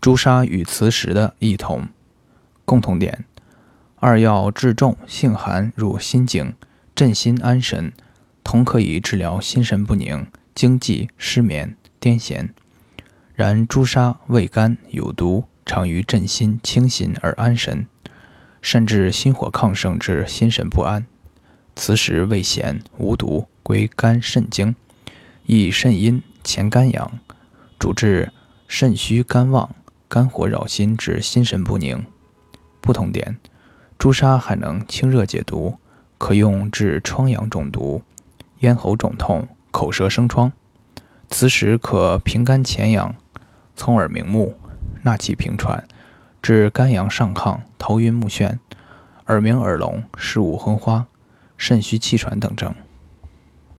朱砂与磁石的异同。共同点：二药质重性寒，入心经，镇心安神，同可以治疗心神不宁、惊悸、失眠、癫痫。然朱砂味甘有毒，常于镇心清心而安神，甚至心火亢盛之心神不安。磁石味咸无毒，归肝肾经，益肾阴潜肝阳，主治肾虚肝旺、肝火扰心致心神不宁。不同点：朱砂还能清热解毒，可用治疮疡中毒、咽喉肿痛、口舌生疮；磁石可平肝潜阳、聪耳明目、纳气平喘，治肝阳上亢、头晕目眩、耳鸣耳聋、视物昏花、肾虚气喘等症。